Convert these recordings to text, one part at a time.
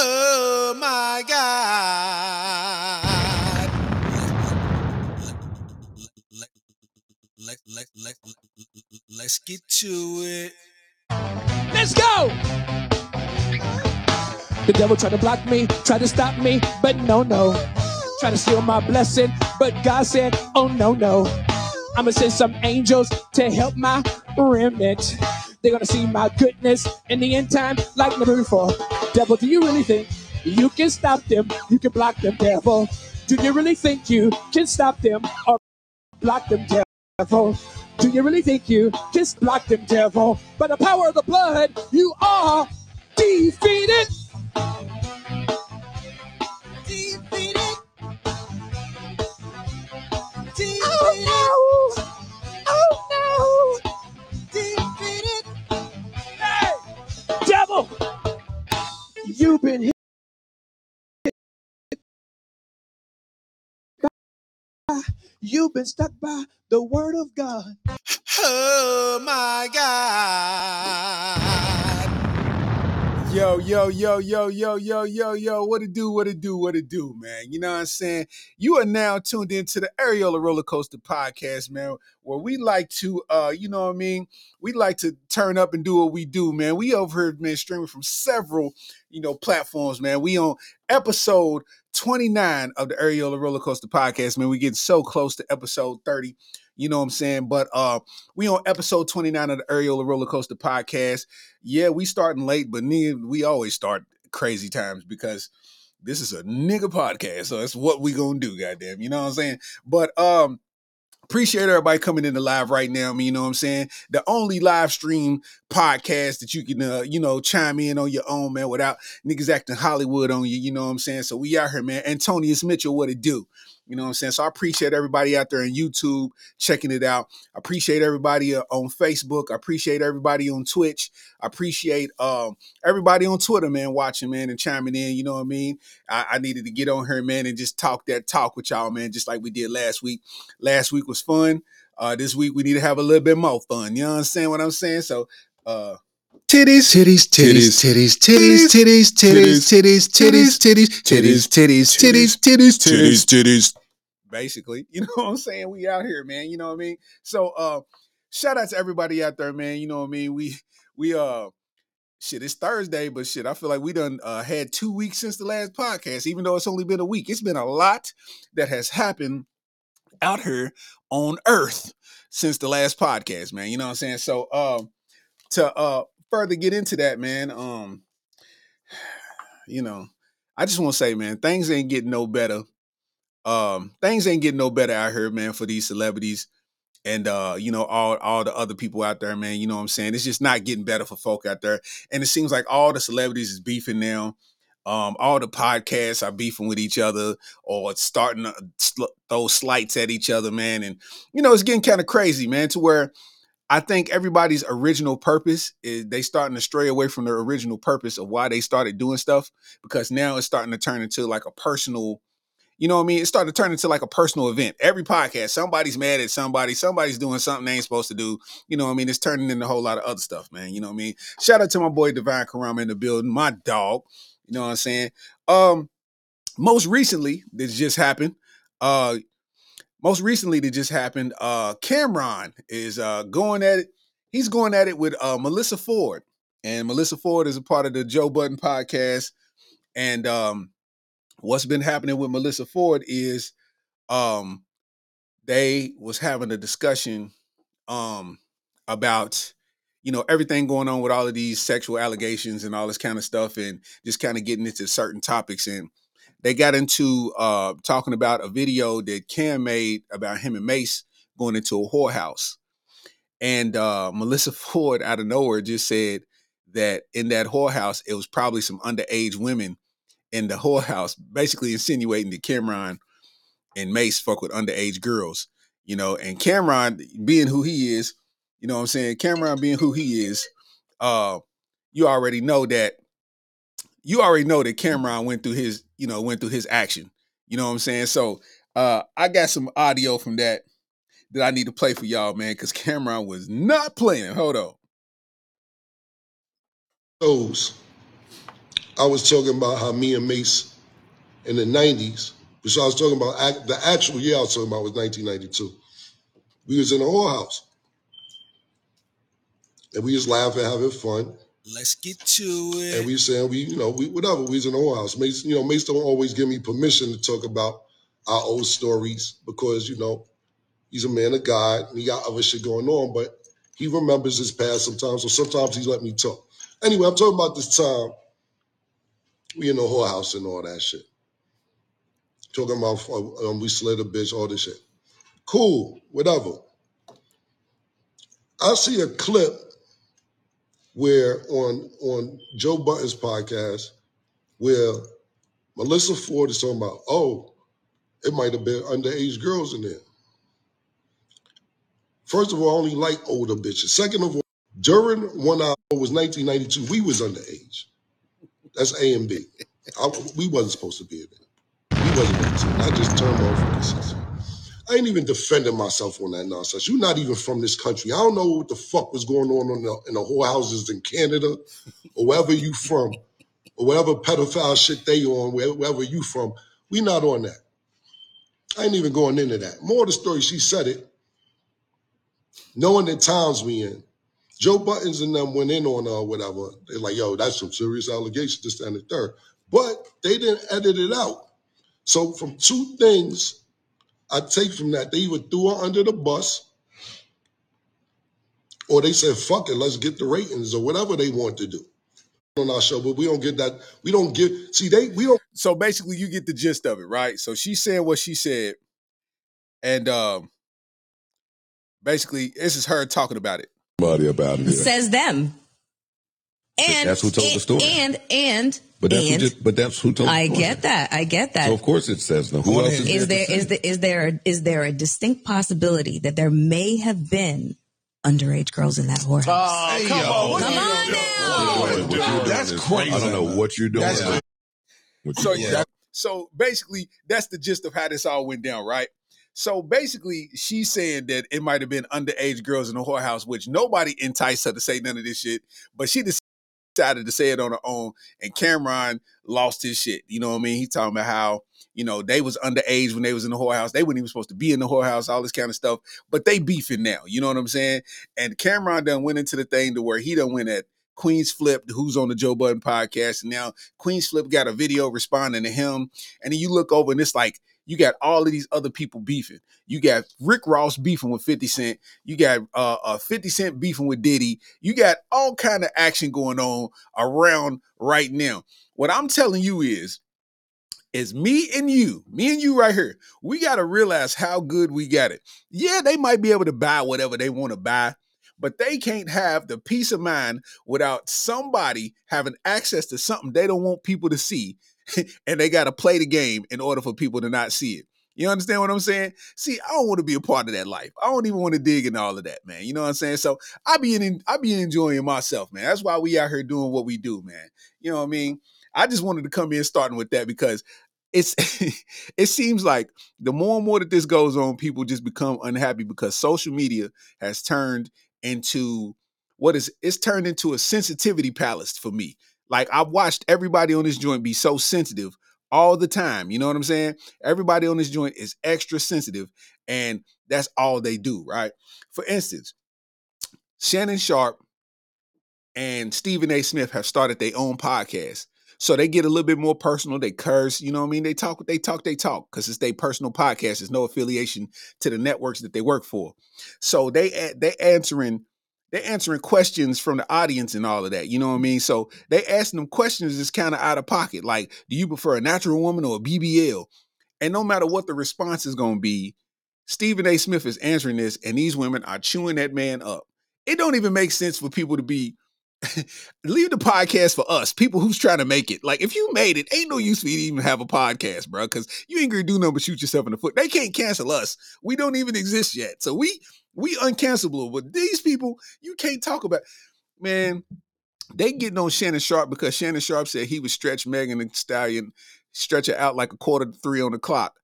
Oh my God. Let, let, let, let's get to it. Let's go! The devil tried to block me, tried to stop me, but no, no. Tried to steal my blessing, but God said, oh no, no. I'ma send some angels to help my remnant. They're gonna see my goodness in the end time like never before. Devil, do you really think you can stop them? You can block them, devil. Do you really think you can stop them or block them, devil? Do you really think you can block them, devil? By the power of the blood, you are. Defeated. You've been hit. You've been stuck by the word of God. Oh my God. Yo, yo, yo, yo, yo, yo, yo, yo. What it do, what it do, what it do, man. You know what I'm saying? You are now tuned into the Areola Roller Coaster Podcast, man, where we like to uh, you know what I mean? We like to turn up and do what we do, man. We over here, man, streaming from several, you know, platforms, man. We on episode 29 of the Areola Roller Coaster Podcast, man. We getting so close to episode 30. You know what I'm saying? But uh we on episode 29 of the Areola Roller Coaster Podcast. Yeah, we starting late, but nigga, we always start crazy times because this is a nigga podcast. So that's what we gonna do, goddamn. You know what I'm saying? But um Appreciate everybody coming in into live right now. I mean, you know what I'm saying? The only live stream podcast that you can, uh, you know, chime in on your own, man, without niggas acting Hollywood on you. You know what I'm saying? So we out here, man. Antonius Mitchell, what it do? You know what I'm saying? So I appreciate everybody out there on YouTube checking it out. I appreciate everybody uh, on Facebook. I appreciate everybody on Twitch. I appreciate um, everybody on Twitter, man, watching, man, and chiming in. You know what I mean? I, I needed to get on here, man, and just talk that talk with y'all, man, just like we did last week. Last week was fun. Uh, this week we need to have a little bit more fun. You understand what I'm saying? What I'm saying? So, uh, titties, titties, titties, titties, titties, titties, titties, titties, titties, titties, titties, titties, titties, titties, titties, titties. Basically, you know what I'm saying? We out here, man. You know what I mean? So, uh, shout out to everybody out there, man. You know what I mean? We we uh shit, it's Thursday, but shit, I feel like we done uh, had two weeks since the last podcast, even though it's only been a week. It's been a lot that has happened out here on Earth since the last podcast, man. You know what I'm saying? So, um, to uh further get into that, man, um, you know, I just want to say, man, things ain't getting no better. Um, things ain't getting no better out here, man, for these celebrities and uh, you know, all all the other people out there, man. You know what I'm saying? It's just not getting better for folk out there. And it seems like all the celebrities is beefing now. Um, all the podcasts are beefing with each other or starting to sl- throw slights at each other, man. And you know, it's getting kind of crazy, man, to where I think everybody's original purpose is they starting to stray away from their original purpose of why they started doing stuff because now it's starting to turn into like a personal you know what I mean? It started to turn into like a personal event. Every podcast, somebody's mad at somebody, somebody's doing something they ain't supposed to do. You know what I mean? It's turning into a whole lot of other stuff, man. You know what I mean? Shout out to my boy Divine Karama in the building, my dog. You know what I'm saying? Um, most recently, this just happened. Uh most recently that just happened, uh Cameron is uh going at it. He's going at it with uh Melissa Ford. And Melissa Ford is a part of the Joe Budden podcast. And um what's been happening with Melissa Ford is um they was having a discussion um about you know everything going on with all of these sexual allegations and all this kind of stuff and just kind of getting into certain topics and they got into uh talking about a video that Cam made about him and Mase going into a whorehouse and uh Melissa Ford out of nowhere just said that in that whorehouse it was probably some underage women in the whorehouse, basically insinuating that Cameron and Mase fuck with underage girls, you know, and Cameron being who he is, you know what I'm saying? Cameron being who he is, uh, you already know that you already know that Cameron went through his, you know, went through his action. You know what I'm saying? So uh I got some audio from that that I need to play for y'all, man, because Cameron was not playing. Hold on. Those. I was talking about how me and Mase in the 90s, which I was talking about, the actual year I was talking about was 1992. We was in a whorehouse. And we just laughing, having fun. Let's get to it. And we saying we, you know, we whatever, we was in the whorehouse. Mase, you know, Mase don't always give me permission to talk about our old stories because, you know, he's a man of God and he got other shit going on, but he remembers his past sometimes, so sometimes he let me talk. Anyway, I'm talking about this time we in the whorehouse and all that shit. Talking about uh, um, we slid a bitch, all this shit. Cool, whatever. I see a clip where on on Joe Budden's podcast where Melissa Ford is talking about, oh, it might have been underage girls in there. First of all, I only like older bitches. Second of all, during one hour was 1992, we was underage. That's A and B. I, we wasn't supposed to be in there. We wasn't supposed to. I just turned off for the season. I ain't even defending myself on that nonsense. You're not even from this country. I don't know what the fuck was going on in the, in the whorehouses in Canada or wherever you from or whatever pedophile shit they on, where- wherever you from. We not on that. I ain't even going into that. More of the story, she said it, knowing the times we in. Joe Buddens and them went in on or whatever. They're like, yo, that's some serious allegations, this, and the third. But they didn't edit it out. So from two things I take from that, they either threw her under the bus or they said, fuck it, let's get the ratings or whatever they want to do on our show. But we don't get that. We don't get, see, they, we don't So basically, you get the gist of it, right? So she's saying what she said, and um, basically, this is her talking about it. Somebody about it. Says them. And that's who told the story. And and But that's who and just, but that's who told. the I story. get that. I get that. So of course it says them. Who else is, is there to is say? there is there is there a distinct possibility that there may have been underage girls in that whorehouse? Oh, hey, come yo, on, Come are you on now. What you're doing- what you're doing That's crazy. I don't know what you're doing. That's- What you're So doing. so basically, that's the gist of how this all went down, right? So basically, she's saying that it might have been underage girls in the whorehouse, which nobody enticed her to say none of this shit, but she decided to say it on her own. And Cameron lost his shit. You know what I mean? He talking about how you know they was underage when they was in the whorehouse. They weren't even supposed to be in the whorehouse, all this kind of stuff. But they beefing now. You know what I'm saying? And Cameron done went into the thing to where he done went at Queenzflip, who's on the Joe Budden podcast, and now Queenzflip got a video responding to him. And then you look over and it's like you got all of these other people beefing. You got Rick Ross beefing with 50 Cent. You got uh, uh 50 Cent beefing with Diddy. You got all kind of action going on around right now. What I'm telling you is, is me and you, me and you right here, we got to realize how good we got it. Yeah, they might be able to buy whatever they want to buy, but they can't have the peace of mind without somebody having access to something they don't want people to see. and they got to play the game in order for people to not see it. You understand what I'm saying? See, I don't want to be a part of that life. I don't even want to dig in all of that, man. You know what I'm saying? So I be in, I be enjoying myself, man. That's why we out here doing what we do, man. You know what I mean? I just wanted to come in starting with that because it's it seems like the more and more that this goes on, people just become unhappy because social media has turned into what is it's turned into a sensitivity palace for me. Like I've watched everybody on this joint be so sensitive all the time. You know what I'm saying? Everybody on this joint is extra sensitive, and that's all they do, right? For instance, Shannon Sharpe and Stephen A. Smith have started their own podcast. So they get a little bit more personal. They curse, you know what I mean? They talk, they talk, they talk because it's their personal podcast. There's no affiliation to the networks that they work for. So they they answering they answering questions from the audience and all of that. You know what I mean? So they asking them questions that's kind of out of pocket. Like, do you prefer a natural woman or a BBL? And no matter what the response is going to be, Stephen A. Smith is answering this, and these women are chewing that man up. It don't even make sense for people to be leave the podcast for us, people who's trying to make it. Like, if you made it, ain't no use for you to even have a podcast, bro, because you ain't gonna do nothing but shoot yourself in the foot. They can't cancel us. We don't even exist yet. So we we uncancelable. But these people, you can't talk about. Man, they getting on Shannon Sharpe because Shannon Sharpe said he would stretch Megan Thee Stallion, stretch her out like a quarter to three on the clock.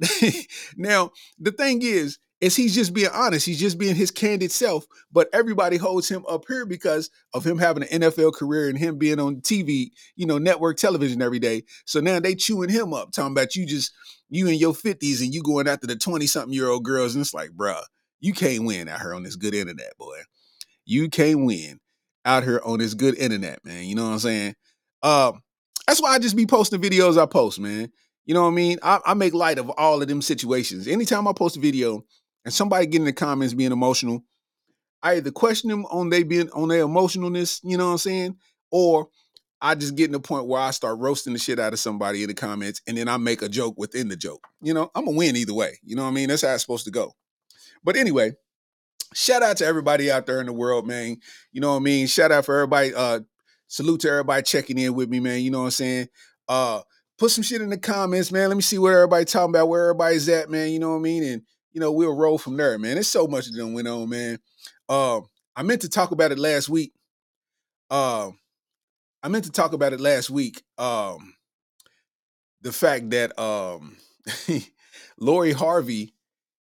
now, the thing is, is he's just being honest. He's just being his candid self. But everybody holds him up here because of him having an NFL career and him being on TV, you know, network television every day. So now they chewing him up, talking about you just you in your 50s and you going after the 20 something year old girls. And it's like, bruh, you can't win out here on this good internet, boy. You can't win out here on this good internet, man. You know what I'm saying? Uh, that's why I just be posting videos I post, man. You know what I mean? I, I make light of all of them situations. Anytime I post a video and somebody get in the comments being emotional, I either question them on they being on their emotionalness, you know what I'm saying? Or I just get in the point where I start roasting the shit out of somebody in the comments and then I make a joke within the joke. You know, I'm gonna win either way. You know what I mean? That's how it's supposed to go. But anyway, shout out to everybody out there in the world, man. You know what I mean? Shout out for everybody. Uh, salute to everybody checking in with me, man. You know what I'm saying? Uh, put some shit in the comments, man. Let me see what everybody talking about, where everybody's at, man. You know what I mean? And you know, we'll roll from there, man. There's so much that went on, man. Uh, I meant to talk about it last week. Uh, I meant to talk about it last week. Um, the fact that um, Lori Harvey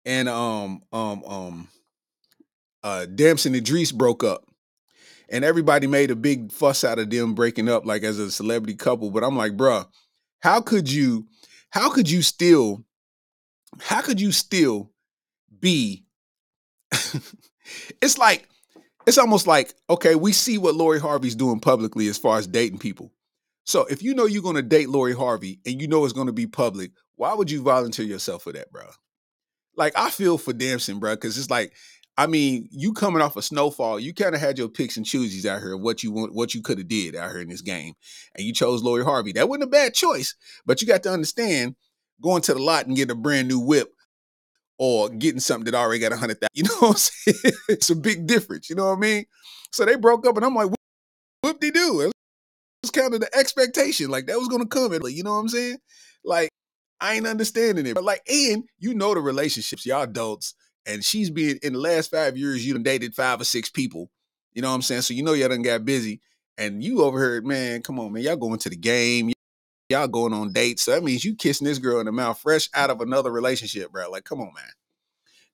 and um um um uh Damson Idris broke up. And everybody made a big fuss out of them breaking up like as a celebrity couple. But I'm like, bruh, how could you, how could you still, how could you still be it's like it's almost like, okay, we see what Lori Harvey's doing publicly as far as dating people. So if you know you're gonna date Lori Harvey and you know it's gonna be public, why would you volunteer yourself for that, bro? Like I feel for Damson, bro, because it's like, I mean, you coming off a snowfall, you kind of had your picks and choosies out here of what you want, what you could have did out here in this game, and you chose Lori Harvey. That wasn't a bad choice, but you got to understand going to the lot and getting a brand new whip or getting something that already got a hundred thousand. You know what I'm saying? it's a big difference. You know what I mean? So they broke up, and I'm like, whoop de doo. It was kind of the expectation, like that was gonna come. You know what I'm saying? Like I ain't understanding it. But like, and you know the relationships, y'all adults, and she's been in the last five years, you done dated five or six people. You know what I'm saying? So you know y'all done got busy. And you overheard, man, come on, man, y'all going to the game, y'all going on dates. So that means you kissing this girl in the mouth fresh out of another relationship, bro. Like, come on, man.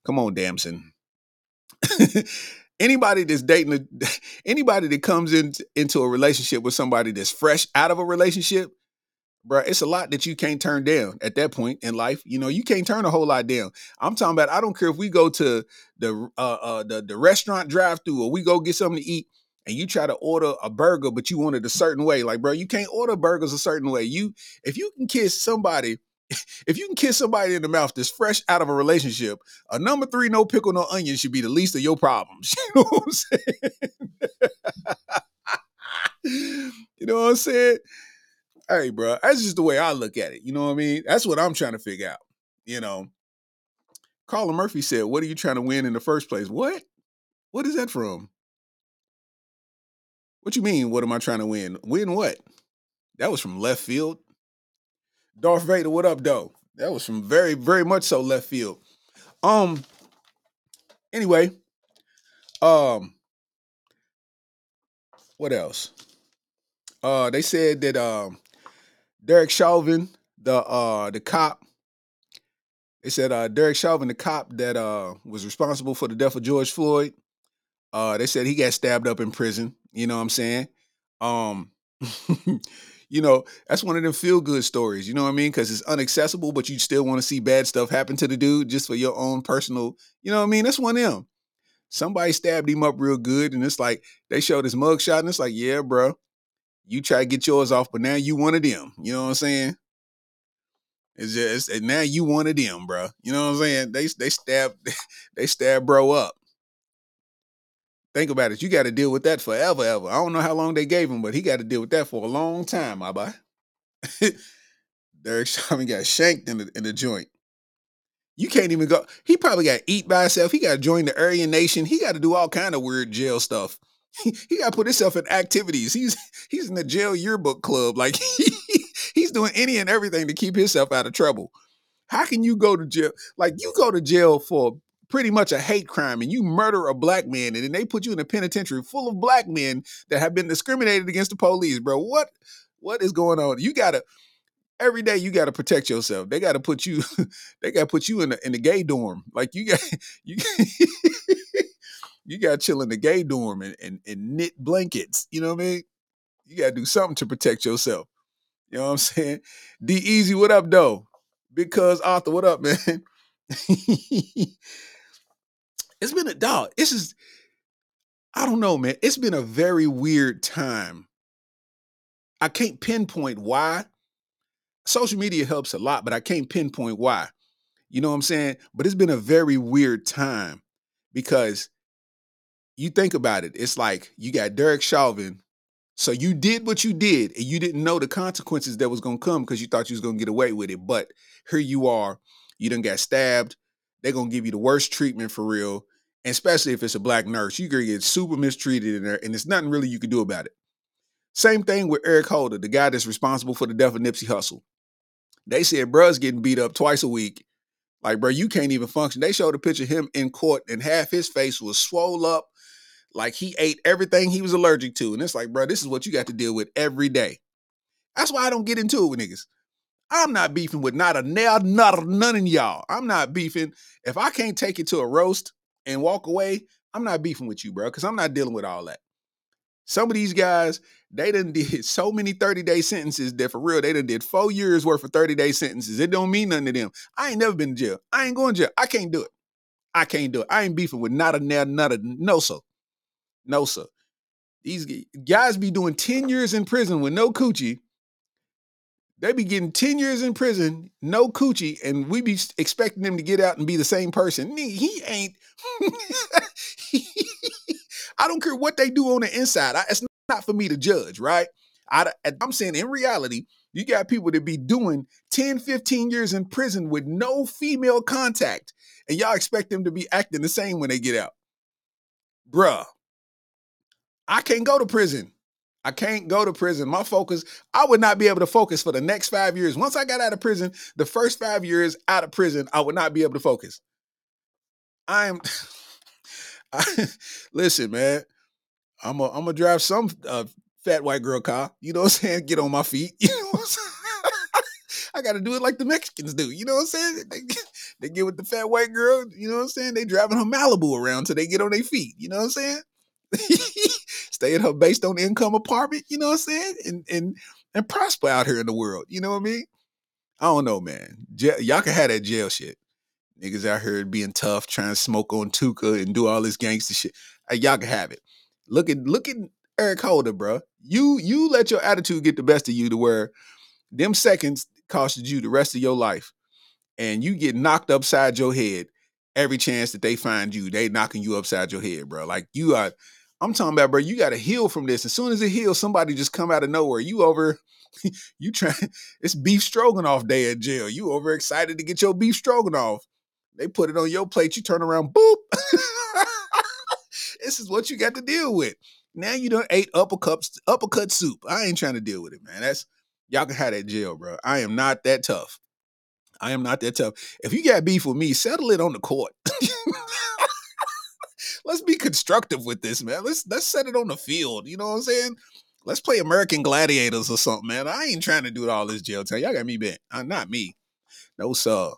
Come on, Damson. anybody that's dating anybody that comes in, into a relationship with somebody that's fresh out of a relationship, bro, it's a lot that you can't turn down at that point in life. You know, you can't turn a whole lot down. I'm talking about. I don't care if we go to the uh, uh the the restaurant drive through or we go get something to eat, and you try to order a burger, but you want it a mm. certain way. Like, bro, you can't order burgers a certain way. You if you can kiss somebody. If you can kiss somebody in the mouth that's fresh out of a relationship, a number three, no pickle, no onion should be the least of your problems. You know what I'm saying? you know what I'm saying? hey, bro, that's just the way I look at it. You know what I mean? That's what I'm trying to figure out. You know, Carla Murphy said, What are you trying to win in the first place? What? What is that from? What you mean, what am I trying to win? Win what? That was from left field. Darth Vader, what up, though? That was from very, very much so left field. Um, anyway, um, what else? Uh, they said that um Derek Chauvin, the uh the cop, they said uh Derek Chauvin, the cop that uh was responsible for the death of George Floyd, uh they said he got stabbed up in prison. You know what I'm saying? Um you know, that's one of them feel good stories, you know what I mean? Because it's unaccessible, but you still want to see bad stuff happen to the dude just for your own personal, you know what I mean? That's one of them. Somebody stabbed him up real good, and it's like they showed his mugshot, and it's like, yeah, bro, you try to get yours off, but now you one of them. You know what I'm saying? It's just now you one of them, bro. You know what I'm saying? They they stab they stab bro up. Think about it. You got to deal with that forever, ever. I don't know how long they gave him, but he got to deal with that for a long time, my boy. Derek Chauvin got shanked in the in the joint. You can't even go. He probably got eat by himself. He got to join the Aryan Nation. He got to do all kind of weird jail stuff. He, he got to put himself in activities. He's he's in the jail yearbook club. Like he, he's doing any and everything to keep himself out of trouble. How can you go to jail? Like you go to jail for pretty much a hate crime and you murder a black man and then they put you in a penitentiary full of black men that have been discriminated against the police, bro. What what is going on? You gotta every day you got to protect yourself. They got to put you, they got to put you in the in the gay dorm. Like you got you. you got to chill in the gay dorm and, and, and knit blankets. You know what I mean? You got to do something to protect yourself. You know what I'm saying? D Easy, what up, though? Because Arthur, what up, man? it's been a dog. This is, I don't know, man. It's been a very weird time. I can't pinpoint why. Social media helps a lot, but I can't pinpoint why. You know what I'm saying? But it's been a very weird time because you think about it. It's like you got Derek Chauvin so you did what you did, and you didn't know the consequences that was gonna come because you thought you was gonna get away with it. But here you are, you done got stabbed. They're gonna give you the worst treatment for real, especially if it's a black nurse. You're gonna get super mistreated in there, and there's nothing really you can do about it. Same thing with Eric Holder, the guy that's responsible for the death of Nipsey Hussle. They said bruh's getting beat up twice a week. Like, bro, you can't even function. They showed a picture of him in court, and half his face was swole up like he ate everything he was allergic to. And it's like, bro, this is what you got to deal with every day. That's why I don't get into it with niggas. I'm not beefing with not a nail, not a, none of y'all. I'm not beefing. If I can't take it to a roast and walk away, I'm not beefing with you, bro, because I'm not dealing with all that. Some of these guys, they done did so many 30 day sentences that for real, they done did four years worth of 30 day sentences. It don't mean nothing to them. I ain't never been to jail. I ain't going to jail. I can't do it. I can't do it. I ain't beefing with not a not a no so. No, sir. These guys be doing 10 years in prison with no coochie. They be getting 10 years in prison, no coochie, and we be expecting them to get out and be the same person. He ain't. I don't care what they do on the inside. I, it's not for me to judge, right? I, I'm saying in reality, you got people that be doing 10, 15 years in prison with no female contact, and y'all expect them to be acting the same when they get out. Bruh, I can't go to prison. I can't go to prison. My focus, I would not be able to focus for the next five years. Once I got out of prison, the first five years out of prison, I would not be able to focus. I'm, I, listen, man, I'm I'm gonna drive some uh, fat white girl car. You know what I'm saying? Get on my feet. You know what I'm saying? I got to do it like the Mexicans do. You know what I'm saying? They, they get with the fat white girl. You know what I'm saying? They driving her Malibu around till they get on their feet. You know what I'm saying? stay at her based on income apartment, you know what I'm saying? And and and prosper out here in the world. You know what I mean? I don't know, man. y'all can have that jail shit. Niggas out here being tough, trying to smoke on Tuka and do all this gangster shit. Y'all can have it. Look at look at Eric Holder, bro. You you let your attitude get the best of you to where them seconds costed you the rest of your life, and you get knocked upside your head every chance that they find you. They knocking you upside your head, bro. Like you are I'm talking about, bro, you got to heal from this. As soon as it heals, somebody just come out of nowhere. You over, you try, it's beef stroganoff day at jail. You over excited to get your beef stroganoff. They put it on your plate. You turn around, boop. this is what you got to deal with. Now you done ate uppercut, uppercut soup. I ain't trying to deal with it, man. That's y'all can have that jail, bro. I am not that tough. I am not that tough. If you got beef with me, settle it on the court let's be constructive with this, man. Let's let's set it on the field. You know what I'm saying? Let's play American Gladiators or something, man. I ain't trying to do all this jail time. Y'all got me bent. Uh, not me. No sir.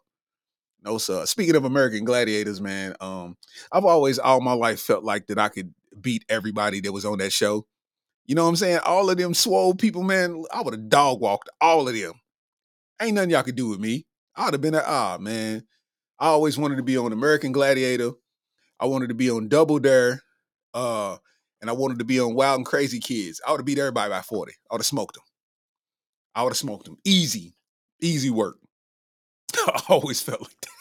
No sir. Speaking of American Gladiators, man, um, I've always all my life felt like that I could beat everybody that was on that show. You know what I'm saying? All of them swole people, man. I would have dog walked all of them. Ain't nothing y'all could do with me. I'd have been a ah man. I always wanted to be on American Gladiator. I wanted to be on Double Dare, uh, and I wanted to be on Wild and Crazy Kids. I would have beat everybody by 40. I would have smoked them. I would have smoked them. Easy, easy work. I always felt like that.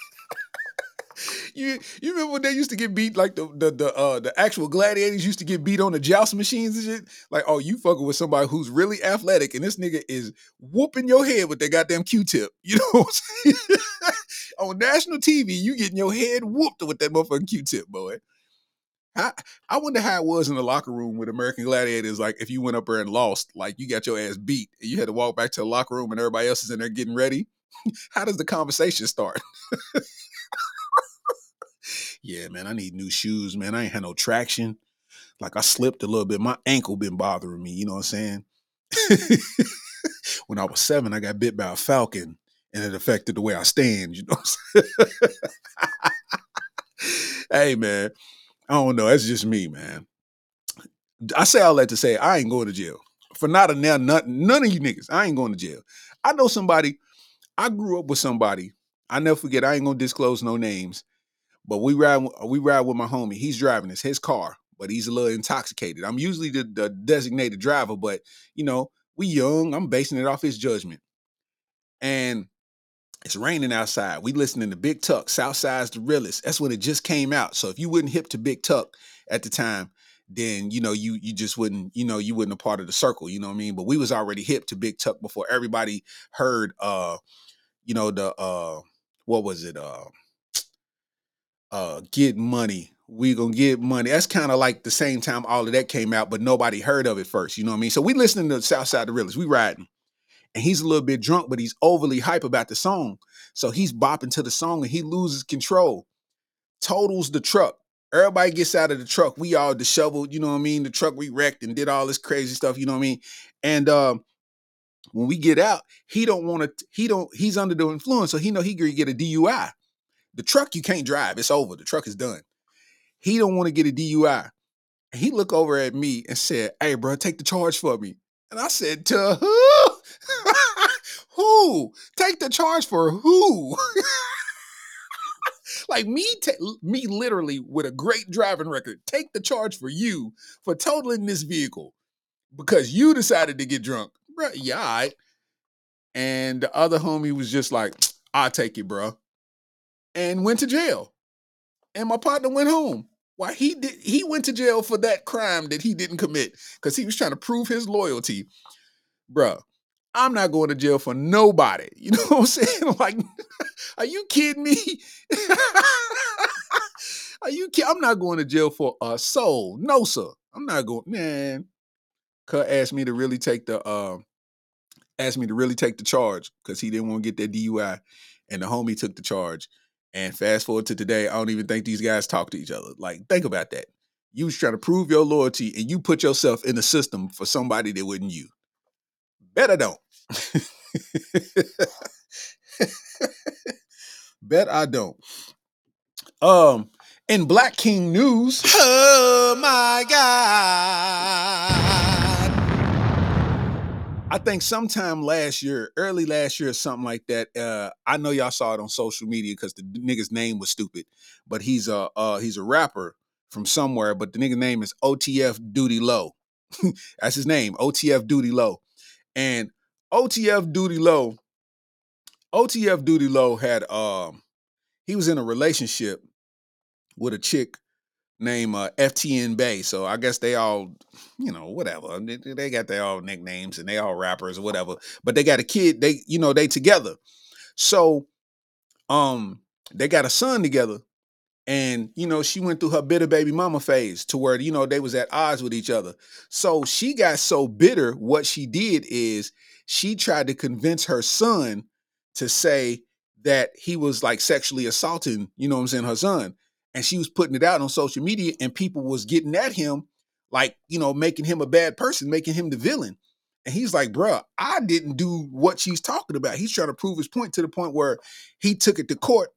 you you remember when they used to get beat like the the the uh the actual gladiators used to get beat on the joust machines and shit? Like, oh, you fucking with somebody who's really athletic and this nigga is whooping your head with that goddamn Q-tip. You know what I'm saying? on national TV, you getting your head whooped with that motherfucking Q-tip, boy. I, I wonder how it was in the locker room with American Gladiators. Like, if you went up there and lost, like you got your ass beat, and you had to walk back to the locker room, and everybody else is in there getting ready. how does the conversation start? yeah, man, I need new shoes, man. I ain't had no traction. Like I slipped a little bit. My ankle been bothering me. You know what I'm saying? when I was seven, I got bit by a falcon and it affected the way I stand. You know hey, man, I don't know. That's just me, man. I say all that to say I ain't going to jail for not a now none, none of you niggas. I ain't going to jail. I know somebody. I grew up with somebody. I never forget. I ain't gonna disclose no names, but we ride. We ride with my homie. He's driving. It's his car, but he's a little intoxicated. I'm usually the, the designated driver, but you know we young. I'm basing it off his judgment, and it's raining outside. We listening to Big Tuck, Southside's the realest. That's when it just came out. So if you wouldn't hip to Big Tuck at the time, then you know you you just wouldn't you know you wouldn't a part of the circle. You know what I mean? But we was already hip to Big Tuck before everybody heard. uh You know the uh what was it? Uh uh Get Money. We gonna get money. That's kind of like the same time all of that came out, but nobody heard of it first. You know what I mean? So we listening to Southside the realest. We riding and he's a little bit drunk, but he's overly hype about the song. So he's bopping to the song and he loses control, totals the truck. Everybody gets out of the truck. We all disheveled, you know what I mean? The truck we wrecked and did all this crazy stuff, you know what I mean? And um, when we get out, he don't want to, he don't, he's under the influence, so he know he could get a DUI. The truck you can't drive, it's over. The truck is done. He don't want to get a DUI. he look over at me and said, Hey, bro, take the charge for me. And I said, To who? who? Take the charge for who? like me, me literally with a great driving record, take the charge for you for totaling this vehicle because you decided to get drunk. Bro, yeah, right. And the other homie was just like, I'll take it, bro. And went to jail. And my partner went home. Why he did he went to jail for that crime that he didn't commit because he was trying to prove his loyalty. Bruh, I'm not going to jail for nobody. You know what I'm saying? Like, are you kidding me? are you kidding? I'm not going to jail for a soul. No, sir. I'm not going, man. Cut asked me to really take the uh asked me to really take the charge because he didn't want to get that DUI. And the homie took the charge. And fast forward to today, I don't even think these guys talk to each other. Like, think about that. You was trying to prove your loyalty and you put yourself in the system for somebody that wasn't you. Bet I don't. Bet I don't. Um, in Black King news. Oh my God. I think sometime last year, early last year or something like that. Uh, I know y'all saw it on social media because the nigga's name was stupid, but he's a uh, he's a rapper from somewhere. But the nigga's name is OTF Doodie Lo. That's his name, OTF Doodie Lo. And OTF Doodie Lo, OTF Doodie Lo had um he was in a relationship with a chick named uh, FTN Bae. So I guess they all, you know, whatever. They, they, got their all nicknames and they all rappers or whatever. But they got a kid. They, you know, they together. So, um, they got a son together. And you know, she went through her bitter baby mama phase to where you know they was at odds with each other. So she got so bitter. What she did is she tried to convince her son to say that he was like sexually assaulting, you know what I'm saying, her son and she was putting it out on social media and people was getting at him like you know making him a bad person making him the villain and he's like bruh i didn't do what she's talking about he's trying to prove his point to the point where he took it to court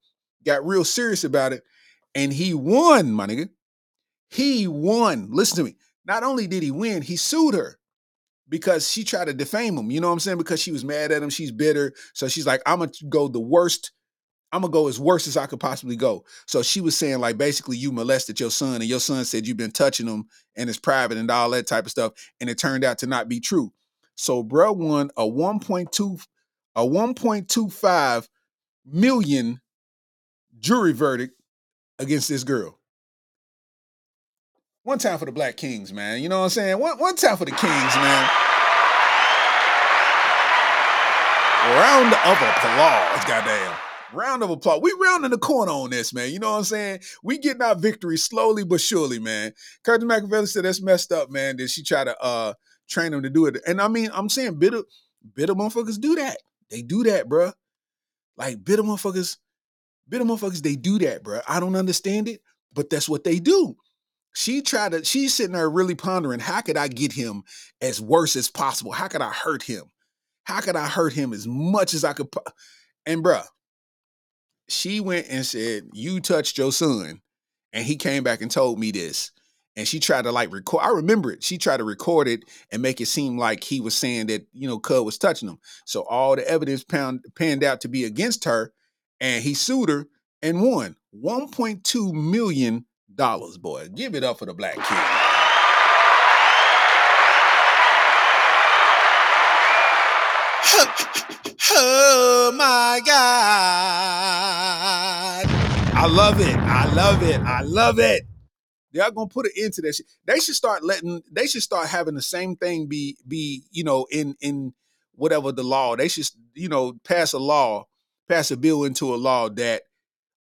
got real serious about it and he won my nigga. He won. Listen to me. Not only did he win he sued her because she tried to defame him. You know what i'm saying? Because she was mad at him. She's bitter. So she's like i'm gonna go the worst. I'm gonna go as worst as I could possibly go. So she was saying, like, basically, you molested your son, and your son said you've been touching him and it's private and all that type of stuff, and it turned out to not be true. So bro won a 1.2 a 1.25 million jury verdict against this girl. One time for the Black Kings, man. You know what I'm saying? One, one time for the Kings, man. Round of applause, goddamn. Round of applause. We rounding the corner on this, man. You know what I'm saying? We getting our victory slowly but surely, man. Curtis Machiavelli said that's messed up, man. Did she try to uh train him to do it? And I mean, I'm saying bitter, bitter motherfuckers do that. They do that, bro. Like bitter motherfuckers, bitter motherfuckers, they do that, bro. I don't understand it, but that's what they do. She tried to, she's sitting there really pondering, how could I get him as worse as possible? How could I hurt him? How could I hurt him as much as I could? And bruh, she went and said, You touched your son. And he came back and told me this. And she tried to like record. I remember it. She tried to record it and make it seem like he was saying that, you know, Cud was touching him. So all the evidence pound, panned out to be against her. And he sued her and won $1.2 million, boy. Give it up for the black kid. Oh my God. I love it. I love it. I love it. They're gonna put an end to that shit. They should start letting they should start having the same thing be be, you know, in in whatever the law. They should, you know, pass a law, pass a bill into a law that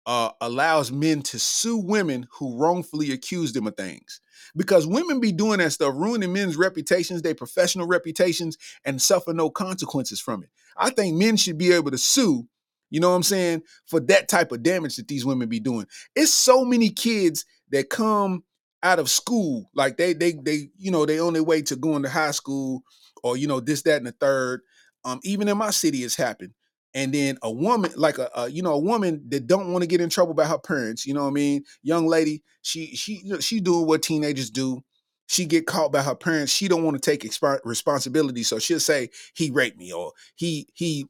uh, allows men to sue women who wrongfully accuse them of things. Because women be doing that stuff, ruining men's reputations, their professional reputations, and suffer no consequences from it. I think men should be able to sue, you know what I'm saying, for that type of damage that these women be doing. It's so many kids that come out of school, like they they they, you know, they on their way to going to high school or you know, this, that, and the third. Um, even in my city, it's happened and then a woman like a, a, you know a woman that don't want to get in trouble by her parents you know what i mean? Young lady she she she doing what teenagers do. She get caught by her parents she don't want to take responsibility so she'll say he raped me or he he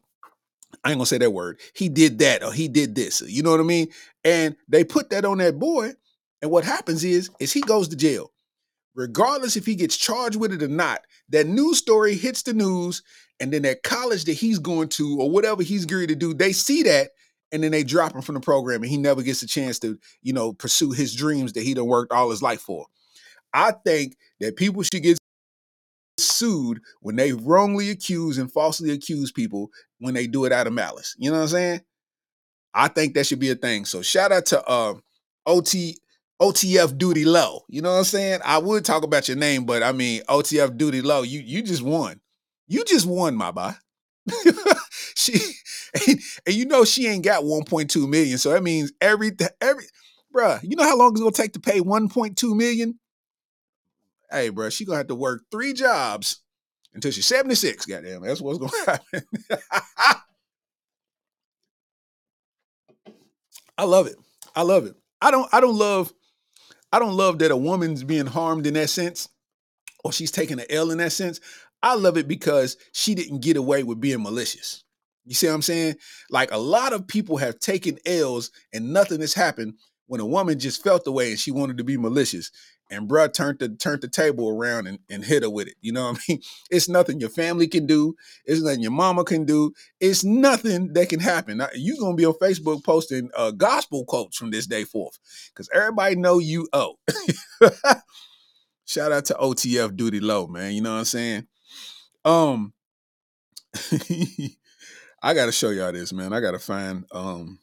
i ain't gonna say that word he did that or he did this you know what i mean? And they put that on that boy and what happens is is he goes to jail. Regardless if he gets charged with it or not that news story hits the news and then that college that he's going to or whatever he's going to do they see that and then they drop him from the program and he never gets a chance to you know pursue his dreams that he done worked all his life for i think that people should get sued when they wrongly accuse and falsely accuse people when they do it out of malice you know what i'm saying i think that should be a thing so shout out to uh, ot OTF Doodie Lo. You know what I'm saying? I would talk about your name, but I mean OTF Doodie Lo. You you just won. You just won, my boy. she and, and, you know she ain't got 1.2 million. So that means every every bruh, you know how long it's gonna take to pay 1.2 million? Hey, bruh, she gonna have to work three jobs until she's 76. Goddamn, that's what's gonna happen. I love it. I love it. I don't I don't love I don't love that a woman's being harmed in that sense or she's taking an L in that sense. I love it because she didn't get away with being malicious. You see what I'm saying? Like a lot of people have taken L's and nothing has happened when a woman just felt the way and she wanted to be malicious. And bruh turned the turned the table around and, and hit her with it. You know what I mean? It's nothing your family can do. It's nothing your mama can do. It's nothing that can happen. You're gonna be on Facebook posting uh, gospel quotes from this day forth. Because everybody know you owe. Shout out to OTF Doodie Lo, man. You know what I'm saying? Um, I gotta show y'all this, man. I gotta find um,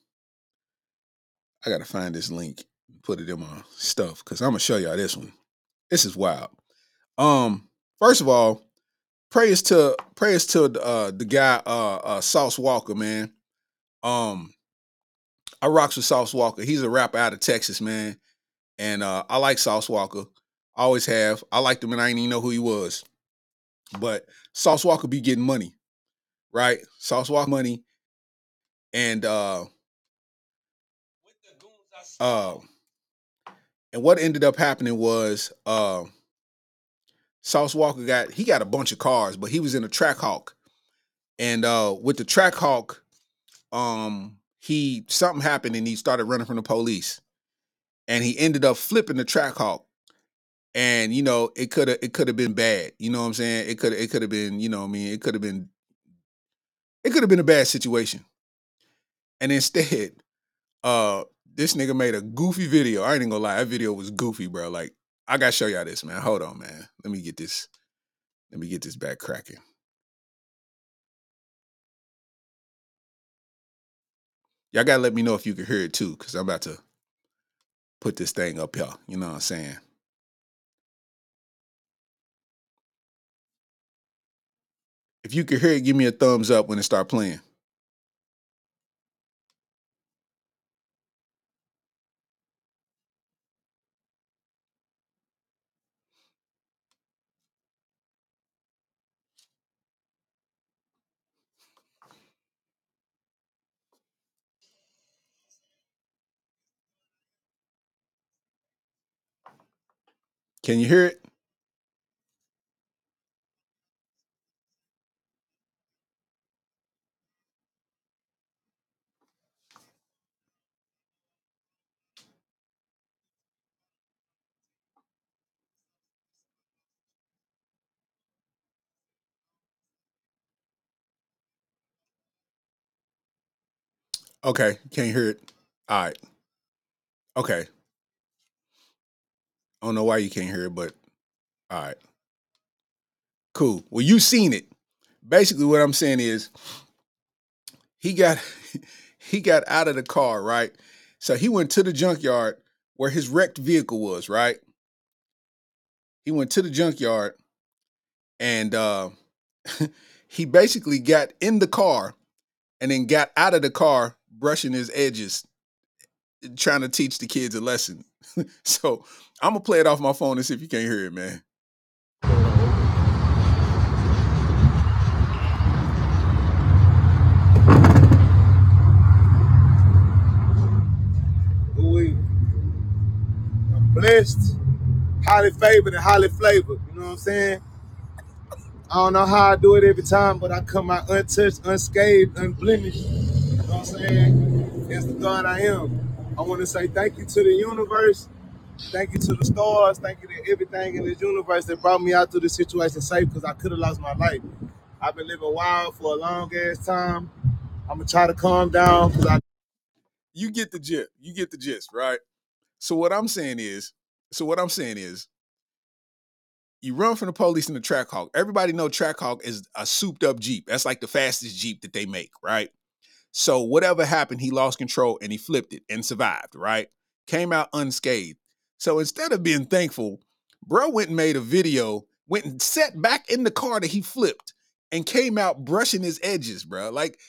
I gotta find this link, put it in my stuff, cause I'm gonna show y'all this one. This is wild. Um, first of all, praise to praise to uh the guy uh uh Sauce Walka, man. Um, I rocks with Sauce Walka. He's a rapper out of Texas, man, and uh I like Sauce Walka. Always have. I liked him, and I didn't even know who he was. But Sauce Walka be getting money, right? Sauce Walka money, and uh, uh, and what ended up happening was uh, Sauce Walka got he got a bunch of cars, but he was in a Trackhawk, and uh, with the Trackhawk, um, he something happened and he started running from the police, and he ended up flipping the Trackhawk and you know it could have it could have been bad you know what i'm saying? It could it could have been you know what i mean it could have been it could have been a bad situation. And instead uh this nigga made a goofy video. I ain't gonna lie that video was goofy bro. Like i gotta show y'all this man. Hold on man. Let me get this let me get this back cracking. Y'all gotta let me know if you can hear it too because i'm about to put this thing up here you know what i'm saying If you can hear it, give me a thumbs up when it start playing. Can you hear it? Okay, can't hear it. All right. Okay. I don't know why you can't hear it, but all right. Cool. Well, you seen it. Basically, what I'm saying is he got he got out of the car, right? So he went to the junkyard where his wrecked vehicle was, right? He went to the junkyard and uh he basically got in the car and then got out of the car brushing his edges eh, trying to teach the kids a lesson. so I'm gonna play it off my phone and see if you can't hear it, man. I'm blessed, highly favored, and highly flavored. You know what I'm saying? I don't know how I do it every time, but I come out untouched, unscathed, unblemished. Saying? As the God I am. I want to say thank you to the universe. Thank you to the stars. Thank you to everything in this universe that brought me out through this situation safe because I could have lost my life. I've been living wild for a long ass time. I'm gonna try to calm down because I You get the gist. You get the gist, right? So what I'm saying is, so what I'm saying is, you run from the police in the Trackhawk. Everybody know Trackhawk is a souped up Jeep. That's like the fastest Jeep that they make, right? So whatever happened, he lost control and he flipped it and survived, right? Came out unscathed. So instead of being thankful, bro went and made a video, went and sat back in the car that he flipped and came out brushing his edges, bro. Like,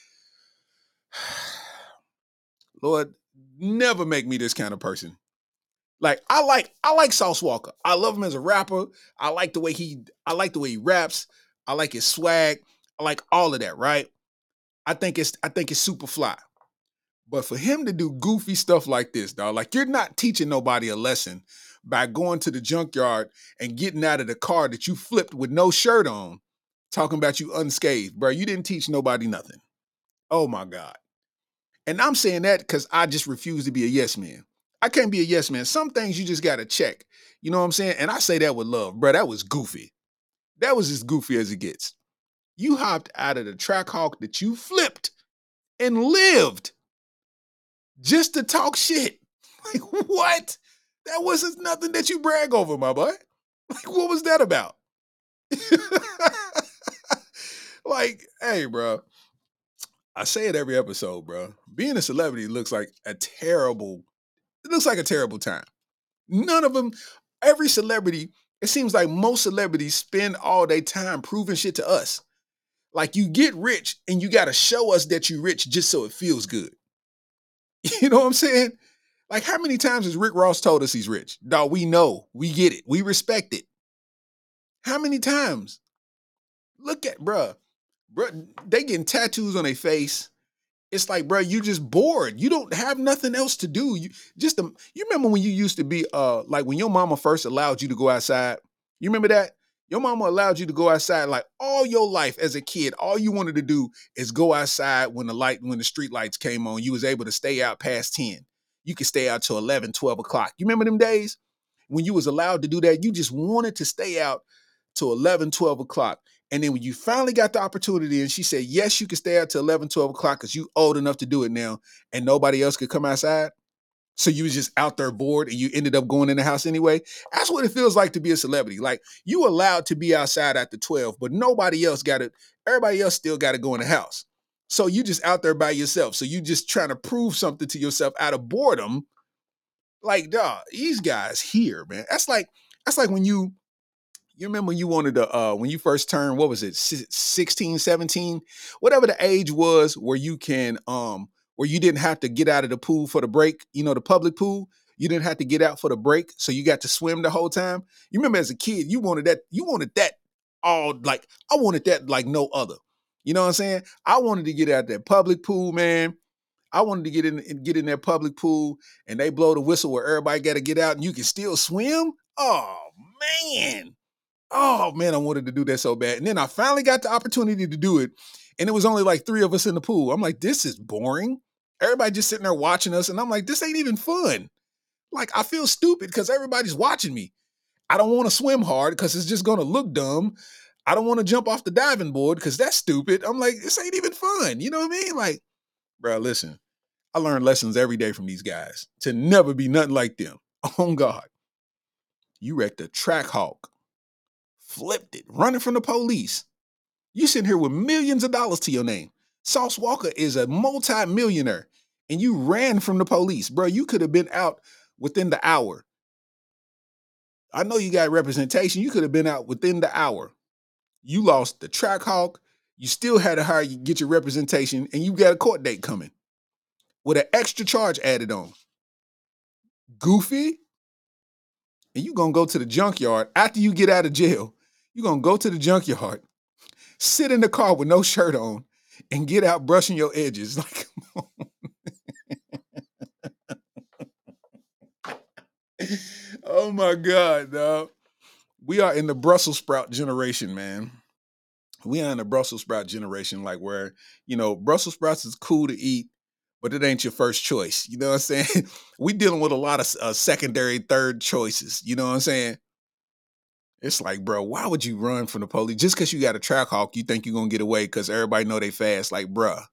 Lord, never make me this kind of person. Like I like I like Sauce Walka. I love him as a rapper. I like the way he I like the way he raps. I like his swag. I like all of that, right? I think it's I think it's super fly. But for him to do goofy stuff like this, dog, like you're not teaching nobody a lesson by going to the junkyard and getting out of the car that you flipped with no shirt on, talking about you unscathed, bro. You didn't teach nobody nothing. Oh my God. And I'm saying that because I just refuse to be a yes man. I can't be a yes man. Some things you just gotta check. You know what I'm saying? And I say that with love, bro. That was goofy. That was as goofy as it gets. You hopped out of the Trackhawk that you flipped and lived just to talk shit. Like, what? That wasn't nothing that you brag over, my boy. Like, what was that about? like, hey, bro. I say it every episode, bro. Being a celebrity looks like a terrible, it looks like a terrible time. None of them, every celebrity, it seems like most celebrities spend all their time proving shit to us. Like you get rich and you got to show us that you're rich just so it feels good. You know what I'm saying? Like how many times has Rick Ross told us he's rich? Dog, we know, we get it, we respect it. How many times? Look at bruh. Bruh, they getting tattoos on their face. It's like, bruh, you just bored. You don't have nothing else to do. You just um, you remember when you used to be uh like when your mama first allowed you to go outside? You remember that? Your mama allowed you to go outside like all your life as a kid. All you wanted to do is go outside when the light, when the street lights came on. You was able to stay out past 10. You could stay out till 11, 12 o'clock. You remember them days when you was allowed to do that? You just wanted to stay out till 11, 12 o'clock. And then when you finally got the opportunity and she said, yes, you can stay out till 11, 12 o'clock because you old enough to do it now and nobody else could come outside. So you was just out there bored and you ended up going in the house anyway. That's what it feels like to be a celebrity. Like you allowed to be outside after 12, but nobody else got it. Everybody else still got to go in the house. So you just out there by yourself. So you just trying to prove something to yourself out of boredom. Like, dog, these guys here, man. That's like, that's like when you you remember when you wanted to uh when you first turned what was it 16 17 whatever the age was where you can um where you didn't have to get out of the pool for the break, you know, the public pool. You didn't have to get out for the break, so you got to swim the whole time. You remember as a kid, you wanted that, you wanted that all like I wanted that like no other. You know what I'm saying? I wanted to get out that public pool, man. I wanted to get in get in that public pool and they blow the whistle where everybody got to get out and you can still swim. Oh man, oh man, I wanted to do that so bad. And then I finally got the opportunity to do it. And it was only like three of us in the pool. I'm like, this is boring. Everybody just sitting there watching us. And I'm like, this ain't even fun. Like, I feel stupid because everybody's watching me. I don't want to swim hard because it's just going to look dumb. I don't want to jump off the diving board because that's stupid. I'm like, this ain't even fun. You know what I mean? Like, bro, listen, I learn lessons every day from these guys to never be nothing like them. Oh, God. You wrecked a Trackhawk, flipped it, running from the police. You sitting here with millions of dollars to your name. Sauce Walka is a multi-millionaire, and you ran from the police, bro. You could have been out within the hour. I know you got representation. You could have been out within the hour. You lost the Trackhawk. You still had to hire you get your representation, and you got a court date coming with an extra charge added on. Goofy. And you gonna go to the junkyard after you get out of jail. you gonna go to the junkyard, sit in the car with no shirt on, and get out brushing your edges. Like, oh my God, dog. We are in the Brussels sprout generation, man. We are in the Brussels sprout generation, like where, you know, Brussels sprouts is cool to eat, but it ain't your first choice. You know what I'm saying? we dealing with a lot of uh, secondary, third choices. You know what I'm saying? It's like, bro, why would you run from the police just because you got a Trackhawk? You think you're gonna get away because everybody know they fast? Like, bruh,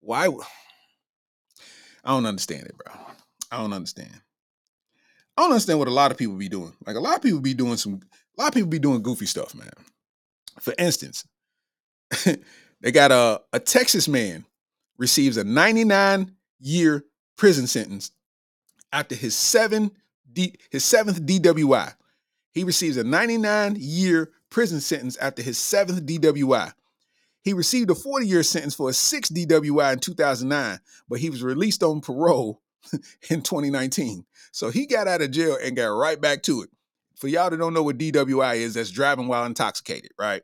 why? I don't understand it, bro. I don't understand. I don't understand what a lot of people be doing. Like a lot of people be doing some, a lot of people be doing goofy stuff, man. For instance, they got a a Texas man receives a 99 year prison sentence after his seven D, his seventh DWI. He receives a 99 year prison sentence after his seventh DWI. He received a 40 year sentence for a sixth DWI in 2009, but he was released on parole in 2019. So he got out of jail and got right back to it. For y'all that don't know what DWI is, that's driving while intoxicated, right?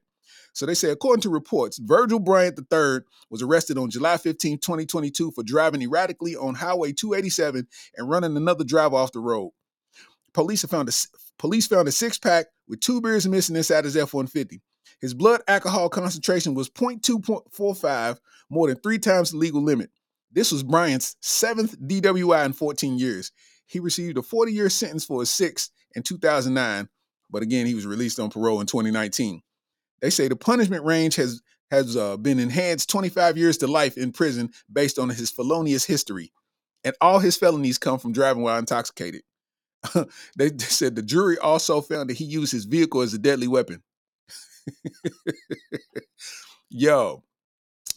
So they say, according to reports, Virgil Bryant III was arrested on July 15, 2022, for driving erratically on Highway 287 and running another driver off the road. Police have found a police found a six pack with two beers missing inside his F 150. His blood alcohol concentration was 0.245, more than three times the legal limit. This was Bryant's seventh DWI in 14 years. He received a 40 year sentence for a sixth in 2009, but again, he was released on parole in 2019. They say the punishment range has has uh, been enhanced 25 years to life in prison based on his felonious history, and all his felonies come from driving while intoxicated. they said the jury also found that he used his vehicle as a deadly weapon. Yo,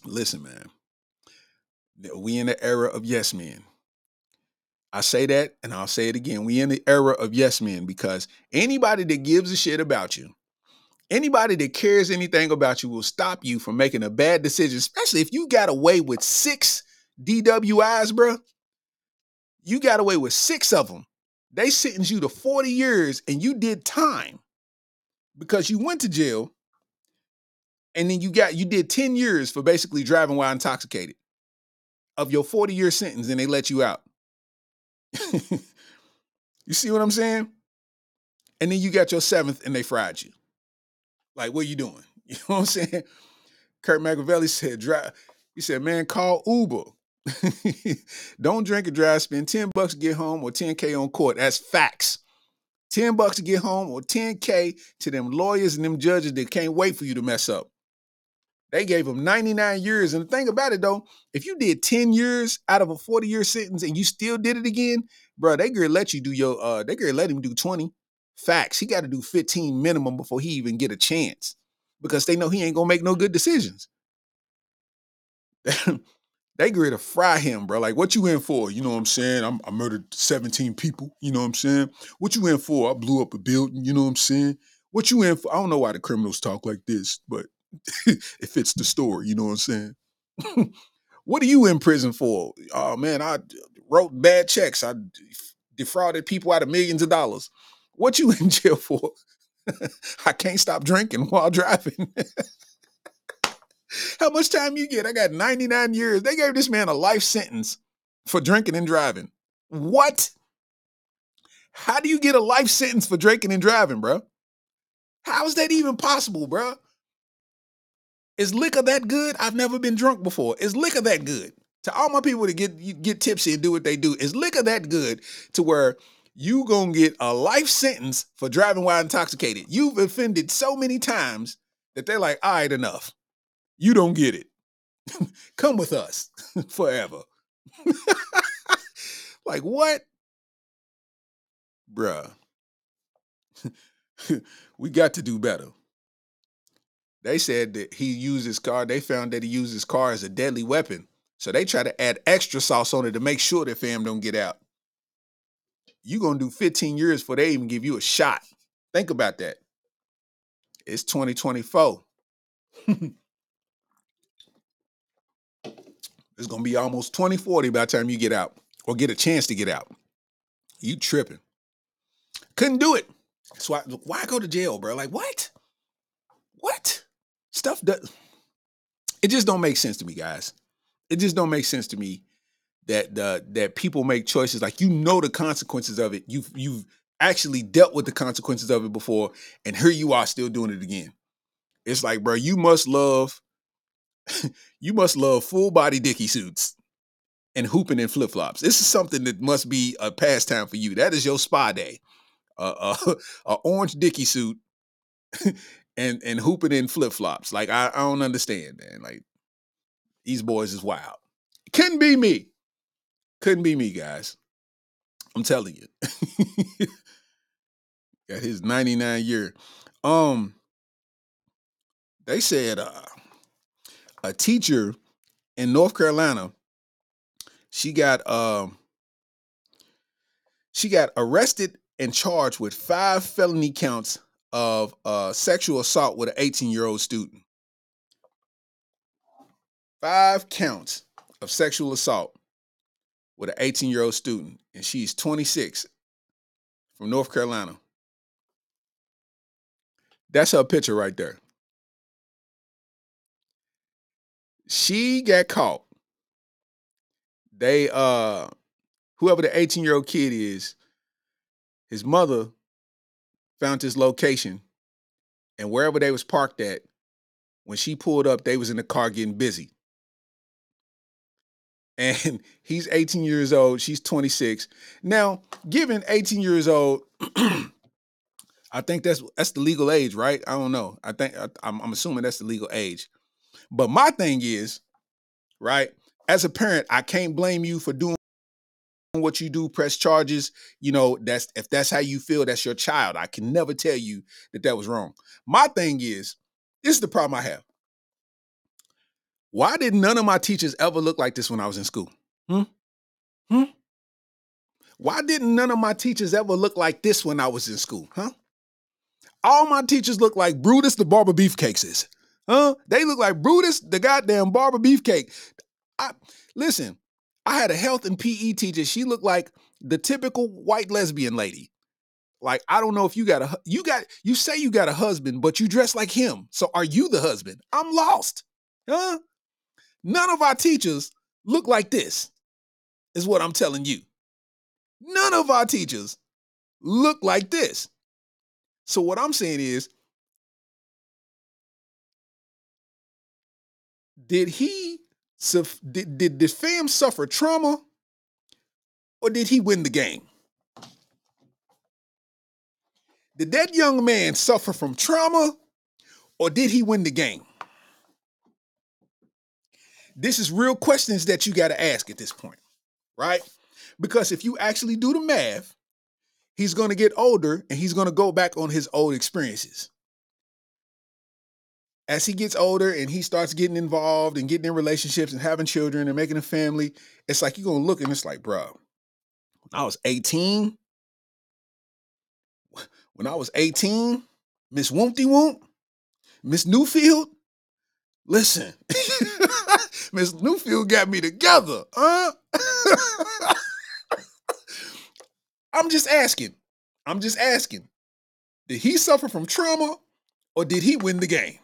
listen, man. We in the era of yes men. I say that and I'll say it again. We in the era of yes men because anybody that gives a shit about you, anybody that cares anything about you will stop you from making a bad decision, especially if you got away with six DWIs, bro. You got away with six of them. They sentenced you to 40 years and you did time because you went to jail and then you got you did 10 years for basically driving while intoxicated of your 40 year sentence and they let you out. you see what I'm saying? And then you got your seventh and they fried you. Like, what are you doing? You know what I'm saying? Kurt Machiavelli said, drive. He said, man, call Uber. Don't drink and drive, spend 10 bucks to get home or 10K on court. That's facts. 10 bucks to get home or 10K to them lawyers and them judges that can't wait for you to mess up. They gave him 99 years. And the thing about it though, if you did 10 years out of a 40 year sentence and you still did it again, bro, they gonna let you do your uh they gonna let him do 20. Facts. He got to do 15 minimum before he even get a chance. Because they know he ain't gonna make no good decisions. they ready to fry him, bro. Like, what you in for? You know what I'm saying? I'm, I murdered 17 people. You know what I'm saying? What you in for? I blew up a building. You know what I'm saying? What you in for? I don't know why the criminals talk like this, but it fits the story. You know what I'm saying? what are you in prison for? Oh man, I wrote bad checks. I defrauded people out of millions of dollars. What you in jail for? I can't stop drinking while driving. How much time you get? I got 99 years. They gave this man a life sentence for drinking and driving. What? How do you get a life sentence for drinking and driving, bro? How is that even possible, bro? Is liquor that good? I've never been drunk before. Is liquor that good? To all my people to get get tipsy and do what they do, is liquor that good to where you gonna get a life sentence for driving while intoxicated? You've offended so many times that they're like, all right, enough. You don't get it. Come with us forever. like what? Bruh. we got to do better. They said that he used his car. They found that he used his car as a deadly weapon. So they try to add extra sauce on it to make sure that fam don't get out. You gonna do 15 years before they even give you a shot. Think about that. It's 2024. It's gonna be almost 2040 by the time you get out or get a chance to get out. You tripping. Couldn't do it. So I, why go to jail, bro? Like what? What? Stuff does it just don't make sense to me, guys. It just don't make sense to me that that people make choices like you know the consequences of it. You've you've actually dealt with the consequences of it before, and here you are still doing it again. It's like, bro, you must love you must love full body dicky suits and hooping in flip flops. This is something that must be a pastime for you. That is your spa day. Uh, uh, a orange dicky suit and and hooping in flip flops. Like I, I don't understand, man. Like these boys is wild. Couldn't be me. Couldn't be me, guys. I'm telling you. Got his 99 year. Um, they said uh, a teacher in North Carolina, she got um she got arrested and charged with five felony counts of uh, sexual assault with an 18 year old student. Five counts of sexual assault with an 18 year old student, and she's 26 from North Carolina. That's her picture right there. She got caught. They uh whoever the 18 year old kid is, his mother found his location, and wherever they was parked at, when she pulled up, they was in the car getting busy. And he's 18 years old, she's 26. Now, given 18 years old, I think that's that's the legal age, right? I don't know. I think I, I'm assuming that's the legal age. But my thing is, right? As a parent, I can't blame you for doing what you do, press charges. You know, that's if that's how you feel, that's your child. I can never tell you that that was wrong. My thing is, this is the problem I have. Why did none of my teachers ever look like this when I was in school? Hmm? Hmm? Why didn't none of my teachers ever look like this when I was in school? Huh? All my teachers look like Brutus the Barber Beefcakes is. Huh? They look like Brutus the goddamn Barber Beefcake. I listen, I had a health and PE teacher. She looked like the typical white lesbian lady. Like I don't know if you got a you got you say you got a husband, but you dress like him. So are you the husband? I'm lost. Huh? None of our teachers look like this. Is what I'm telling you. None of our teachers look like this. So what I'm saying is did he did, did the fam suffer trauma or did he win the game? Did that young man suffer from trauma or did he win the game? This is real questions that you got to ask at this point, right? Because if you actually do the math, he's going to get older and he's going to go back on his old experiences as he gets older and he starts getting involved and getting in relationships and having children and making a family, it's like you're gonna look and it's like, bro, when I was 18, when I was 18, Miss Woompty Woomp, Miss Newfield, listen, Miss Newfield got me together, huh? I'm just asking. I'm just asking. Did he suffer from trauma or did he win the game?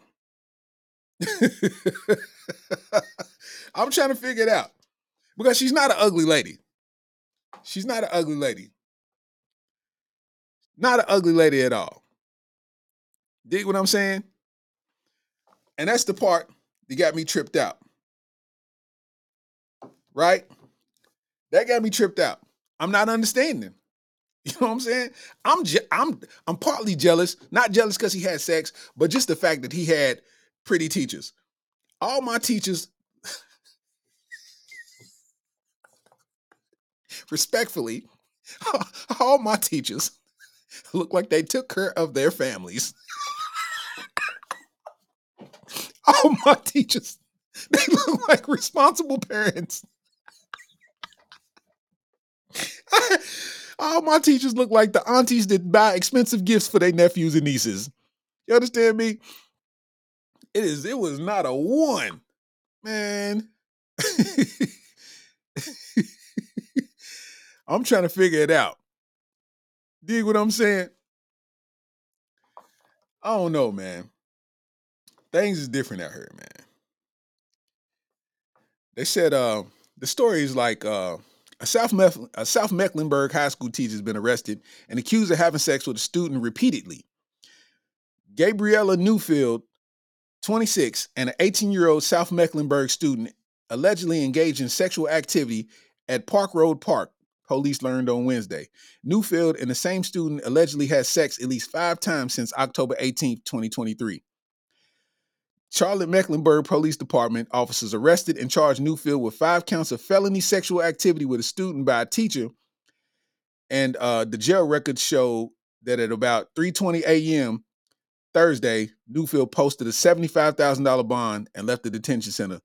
I'm trying to figure it out because she's not an ugly lady. She's not an ugly lady. Not an ugly lady at all. Dig what I'm saying? And that's the part that got me tripped out. Right? That got me tripped out. I'm not understanding. You know what I'm saying? I'm je- I'm I'm partly jealous, not jealous because he had sex, but just the fact that he had pretty teachers. All my teachers, respectfully, all my teachers look like they took care of their families. all my teachers, they look like responsible parents. All my teachers look like the aunties that buy expensive gifts for their nephews and nieces. You understand me? It is. It was not a one, man. I'm trying to figure it out. Dig what I'm saying? I don't know, man. Things is different out here, man. They said uh the story is like uh a South, a South Mecklenburg high school teacher has been arrested and accused of having sex with a student repeatedly. Gabriella Newfield, 26, and an 18 year old South Mecklenburg student allegedly engaged in sexual activity at Park Road Park, police learned on Wednesday. Newfield and the same student allegedly had sex at least five times since October 18, 2023. Charlotte Mecklenburg Police Department officers arrested and charged Newfield with five counts of felony sexual activity with a student by a teacher. And uh, the jail records show that at about 3:20 a.m. Thursday, Newfield posted a $75,000 bond and left the detention center.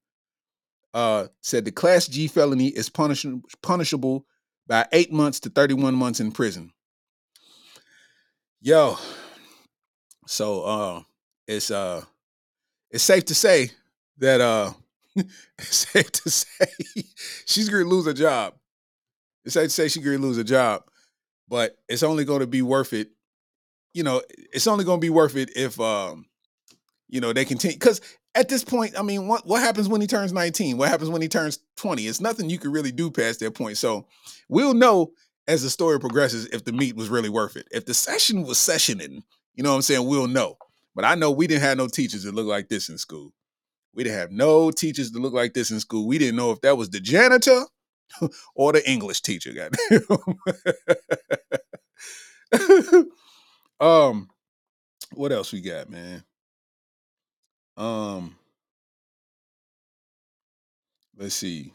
Uh, said the Class G felony is punish- punishable by eight months to 31 months in prison. Yo, so uh, it's uh it's safe to say that uh it's safe to say she's gonna lose a job. It's safe to say she's gonna lose a job, but it's only gonna be worth it. You know, it's only gonna be worth it if um, you know, they continue because at this point, I mean, what what happens when he turns 19? What happens when he turns 20? It's nothing you can really do past that point. So we'll know as the story progresses if the meat was really worth it. If the session was sessioning, you know what I'm saying, we'll know. But I know we didn't have no teachers that look like this in school. We didn't have no teachers that look like this in school. We didn't know if that was the janitor or the English teacher. um, what else we got, man? Um, let's see.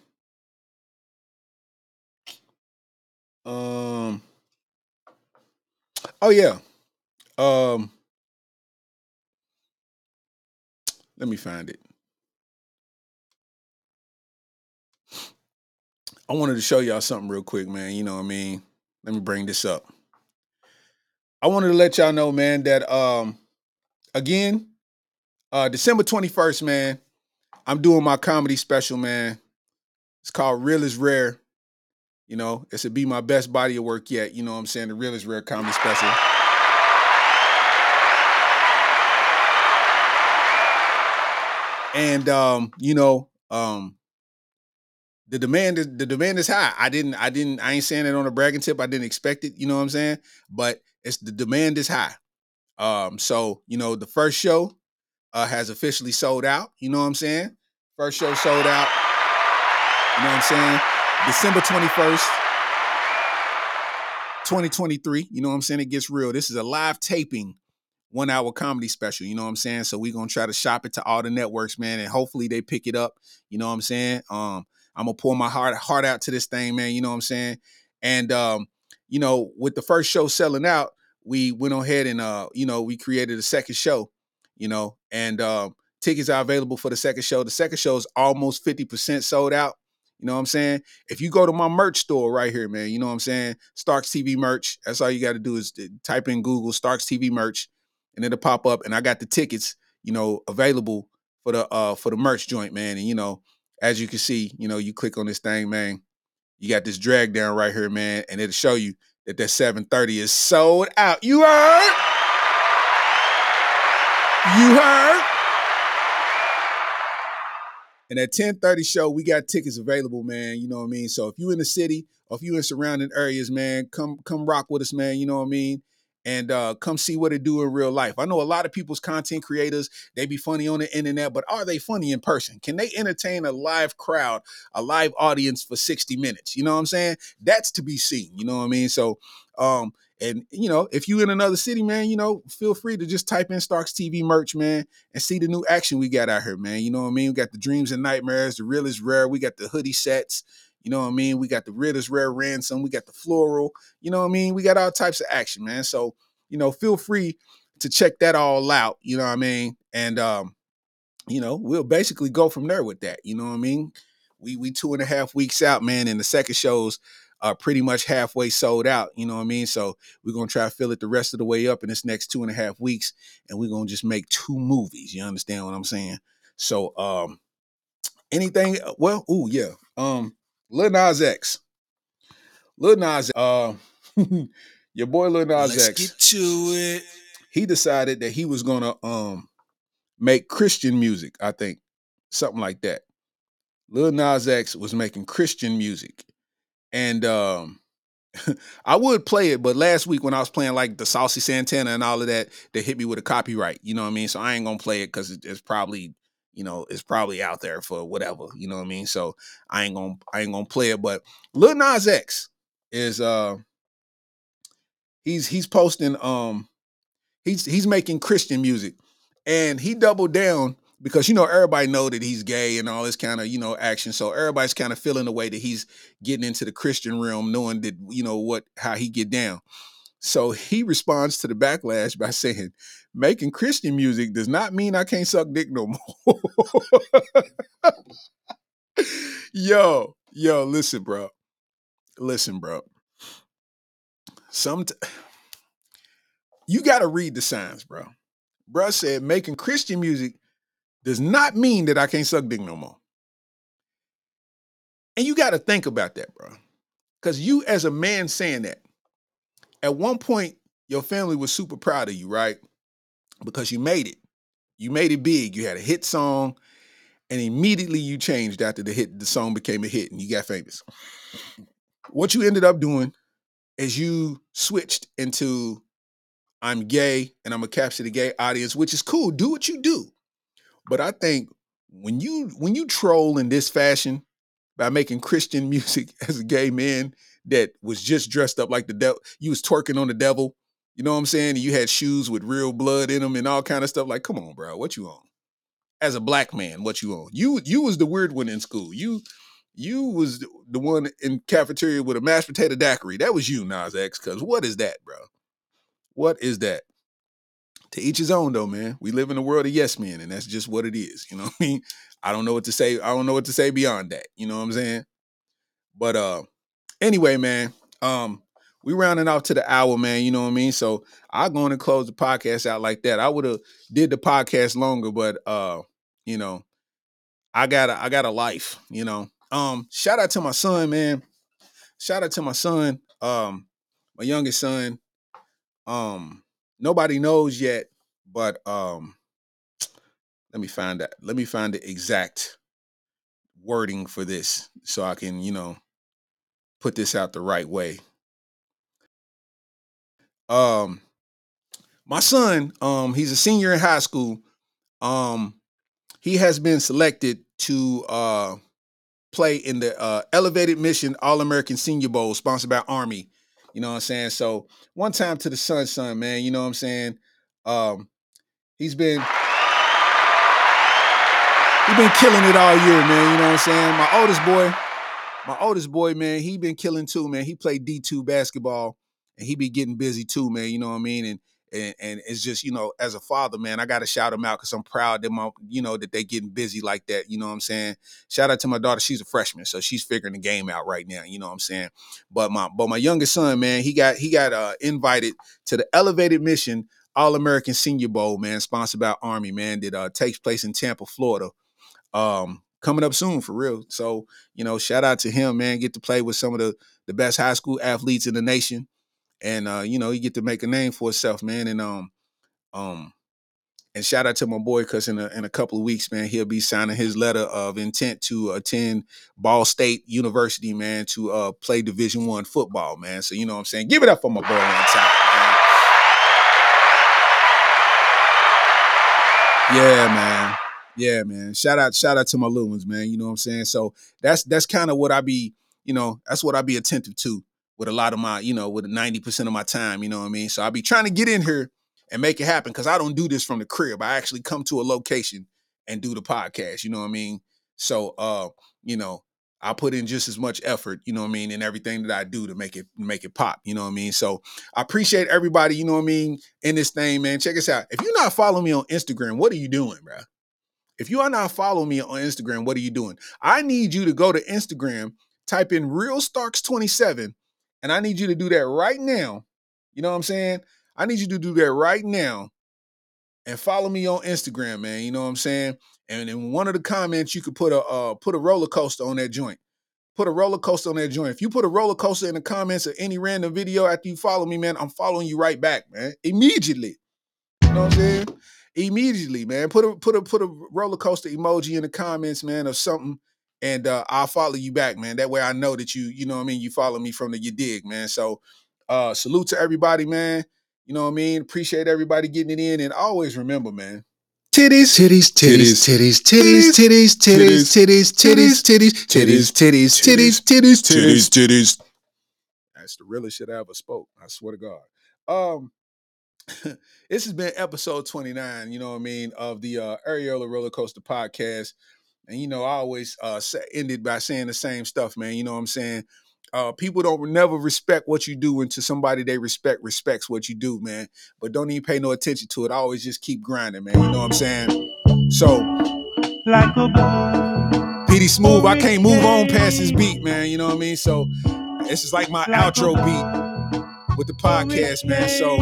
Um, oh yeah. Um, Let me find it. I wanted to show y'all something real quick, man. You know what I mean? Let me bring this up. I wanted to let y'all know, man, that um again, uh December 21st, man, I'm doing my comedy special, man. It's called Real is Rare. You know, it's to be my best body of work yet. You know what I'm saying? The Real is Rare comedy special. and um, you know, um, the demand is the demand is high. I didn't, I didn't, I ain't saying it on a bragging tip. I didn't expect it. You know what I'm saying? But it's the demand is high. Um, so you know, the first show uh, has officially sold out. You know what I'm saying? First show sold out. You know what I'm saying? December 21st, 2023. You know what I'm saying? It gets real. This is a live taping one hour comedy special. You know what I'm saying? So we're gonna try to shop it to all the networks, man, and hopefully they pick it up. You know what I'm saying? Um, I'm gonna pour my heart heart out to this thing, man. You know what I'm saying? And um, you know, with the first show selling out, we went ahead and uh, you know, we created a second show, you know, and um, tickets are available for the second show. The second show is almost 50% sold out. You know what I'm saying? If you go to my merch store right here, man, you know what I'm saying? Starks TV merch. That's all you got to do is type in Google Starks TV merch and it'll pop up and I got the tickets, you know, available for the uh for the merch joint, man. And you know, as you can see, you know, you click on this thing, man. You got this drag down right here, man, and it'll show you that that 730 is sold out. You heard? You heard? And at 1030 show, we got tickets available, man. You know what I mean? So if you in the city or if you in surrounding areas, man, come come rock with us, man. You know what I mean? And uh, come see what it do in real life. I know a lot of people's content creators, they be funny on the internet, but are they funny in person? Can they entertain a live crowd, a live audience for 60 minutes? You know what I'm saying? That's to be seen. You know what I mean? So um, and you know, if you in another city, man, you know, feel free to just type in Starks TV merch, man, and see the new action we got out here, man. You know what I mean? We got the dreams and nightmares, the real is rare. We got the hoodie sets. You know what I mean? We got the is rare ransom. We got the floral. You know what I mean? We got all types of action, man. So you know, feel free to check that all out. You know what I mean? And um, you know, we'll basically go from there with that. You know what I mean? We we two and a half weeks out, man, and the second show's are pretty much halfway sold out. You know what I mean? So we're gonna try to fill it the rest of the way up in this next two and a half weeks, and we're gonna just make two movies. You understand what I'm saying? So um anything uh, well, oh yeah. Um Lil Nas X. Lil Nas uh your boy Lil Nas Let's X. get to it. He decided that he was gonna um make Christian music, I think. Something like that. Lil Nas X was making Christian music and um I would play it, but last week when I was playing like the Saucy Santana and all of that, they hit me with a copyright. You know what I mean? So I ain't gonna play it because it's probably, you know, it's probably out there for whatever. You know what I mean? So I ain't gonna I ain't gonna play it. But Lil Nas X is uh he's he's posting um he's he's making Christian music and he doubled down because you know everybody know that he's gay and all this kind of you know action so everybody's kind of feeling the way that he's getting into the christian realm knowing that you know what how he get down so he responds to the backlash by saying making christian music does not mean i can't suck dick no more yo yo listen bro listen bro some you got to read the signs bro bro said making christian music does not mean that I can't suck dick no more. And you got to think about that, bro. Because you, as a man saying that, at one point, your family was super proud of you, right? Because you made it. You made it big. You had a hit song, and immediately you changed after the hit, the song became a hit and you got famous. What you ended up doing is you switched into I'm gay and I'm gonna capture the gay audience, which is cool. Do what you do. But I think when you when you troll in this fashion by making Christian music as a gay man that was just dressed up like the devil, you was twerking on the devil. You know what I'm saying? You had shoes with real blood in them and all kind of stuff. Like, come on, bro, what you on? As a black man, what you on? You you was the weird one in school. You you was the one in cafeteria with a mashed potato daiquiri. That was you, Nas X. Cause what is that, bro? What is that? to each his own though, man. We live in a world of yes men, and that's just what it is. You know what I mean? I don't know what to say. I don't know what to say beyond that. You know what I'm saying? But uh anyway, man, um, we rounding off to the hour, man. You know what I mean? So I'm going to close the podcast out like that. I would have did the podcast longer, but uh, you know, I got a I got a life, you know. Um, shout out to my son, man. Shout out to my son, um, my youngest son. Um, nobody knows yet, but um let me find that. Let me find the exact wording for this so I can, you know, put this out the right way. Um my son, um, he's a senior in high school. Um, he has been selected to uh play in the uh, Elevated Mission All American Senior Bowl sponsored by Army you know what I'm saying? So one time to the son, son, man. You know what I'm saying? Um, he's been he's been killing it all year, man. You know what I'm saying? My oldest boy, my oldest boy, man, he been killing too, man. He played D2 basketball and he be getting busy too, man. You know what I mean? And and, and it's just you know as a father man i gotta shout them out because i'm proud that my you know that they getting busy like that you know what i'm saying shout out to my daughter she's a freshman so she's figuring the game out right now you know what i'm saying but my but my youngest son man he got he got uh invited to the elevated mission all-american senior bowl man sponsored by army man that uh takes place in tampa florida um coming up soon for real so you know shout out to him man get to play with some of the the best high school athletes in the nation and uh, you know, he get to make a name for himself, man. And um, um, and shout out to my boy, cause in a in a couple of weeks, man, he'll be signing his letter of intent to attend Ball State University, man, to uh play Division One football, man. So you know what I'm saying? Give it up for my boy on top. Yeah, man. Yeah, man. Shout out, shout out to my little ones, man. You know what I'm saying? So that's that's kind of what I be, you know, that's what I be attentive to with a lot of my, you know, with 90% of my time, you know what I mean? So I'll be trying to get in here and make it happen because I don't do this from the crib. I actually come to a location and do the podcast, you know what I mean? So uh, you know, I put in just as much effort, you know what I mean, in everything that I do to make it make it pop, you know what I mean. So I appreciate everybody, you know what I mean, in this thing, man. Check us out. If you're not following me on Instagram, what are you doing, bro? If you are not following me on Instagram, what are you doing? I need you to go to Instagram, type in Real Starks 27, and I need you to do that right now. You know what I'm saying? I need you to do that right now and follow me on Instagram, man. You know what I'm saying? And in one of the comments, you could put a uh, put a roller coaster on that joint. Put a roller coaster on that joint. If you put a roller coaster in the comments of any random video after you follow me, man, I'm following you right back, man. Immediately. You know what I'm saying? Immediately, man. Put a put a put a roller coaster emoji in the comments, man, of something, and uh, I'll follow you back, man. That way I know that you, you know what I mean, you follow me from the you dig, man. So uh salute to everybody, man. You know what I mean? Appreciate everybody getting it in. And always remember, man, Titties, titties, titties, titties, titties, titties, titties, titties, titties, titties, titties, titties, titties, titties, titties, titties. That's the realest shit I ever spoke. I swear to God. Um, this has been episode 29, you know what I mean, of the uh Areola Roller Coaster podcast. And you know, I always uh ended by saying the same stuff, man. You know what I'm saying? Uh, people don't never respect what you do until somebody they respect respects what you do, man. But don't even pay no attention to it. I always just keep grinding, man. You know what I'm saying? So, Like a PD Smooth, I can't move on past this beat, man. You know what I mean? So, this is like my outro beat with the podcast, man. So,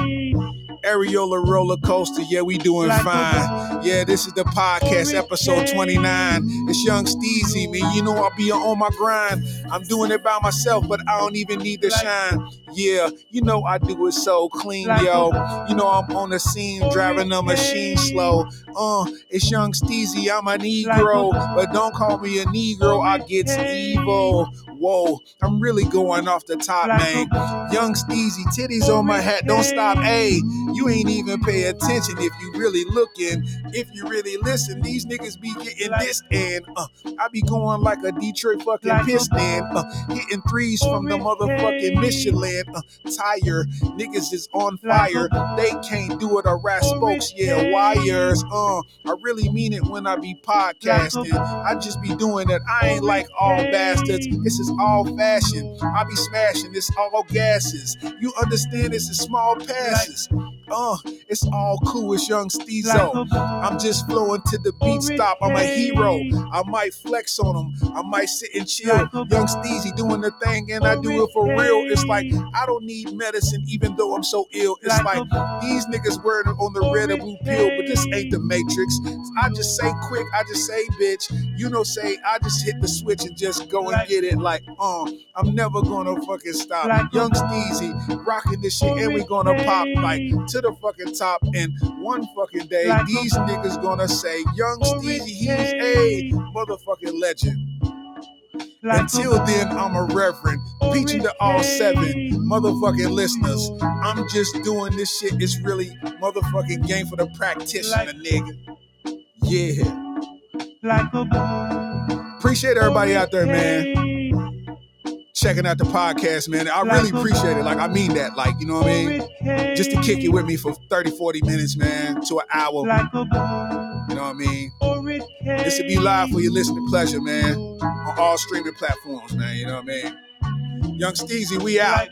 Areola roller coaster, yeah, we doing fine. Yeah, this is the podcast, episode 29. It's Young Steezy, man. You know I be on my grind. I'm doing it by myself, but I don't even need to shine. Yeah, you know I do it so clean, yo. You know I'm on the scene, driving a machine slow. Uh, it's Young Steezy, I'm a Negro, but don't call me a Negro, I get evil. Whoa, I'm really going off the top, man. Young Steezy, titties on my hat, don't stop. Hey, you ain't even pay attention if you really looking. If you really listen, these niggas be getting this and uh, I be going like a Detroit fucking piston, uh, hitting threes from the motherfucking Michelin uh, tire. Niggas is on fire. They can't do it. A rat spokes, yeah, wires. Uh, I really mean it when I be podcasting. I just be doing it. I ain't like all bastards. This is all fashion. I be smashing. It's all gases. You understand? This is small passes. Uh, it's all cool. It's young Steezo. I'm just flowing to the beat stop. I'm a hero. I might flex on them. I might sit and chill. Young Steezy doing the thing, and I do it for real. It's like I don't need medicine, even though I'm so ill. It's like these niggas were on the red and blue pill, but this ain't the Matrix. I just say quick. I just say bitch. You know, say I just hit the switch and just go and get it. Like, uh, I'm never gonna fucking stop. Young Steezy rocking this shit, and we gonna pop like to the fucking top. And one fucking day, these niggas gonna say, Young Steezy, he's a motherfucking legend. Until then, I'm a reverend, preaching to all seven motherfucking listeners. I'm just doing this shit. It's really motherfucking game for the practitioner, nigga. Yeah. Like Appreciate everybody out there, man. Checking out the podcast, man. I really appreciate it. Like, I mean that. Like, you know what I mean? Just to kick it with me for 30, 40 minutes, man, to an hour. You know what I mean? This will be live for your listening pleasure, man. On all streaming platforms, man. You know what I mean? Young Steezy, we out.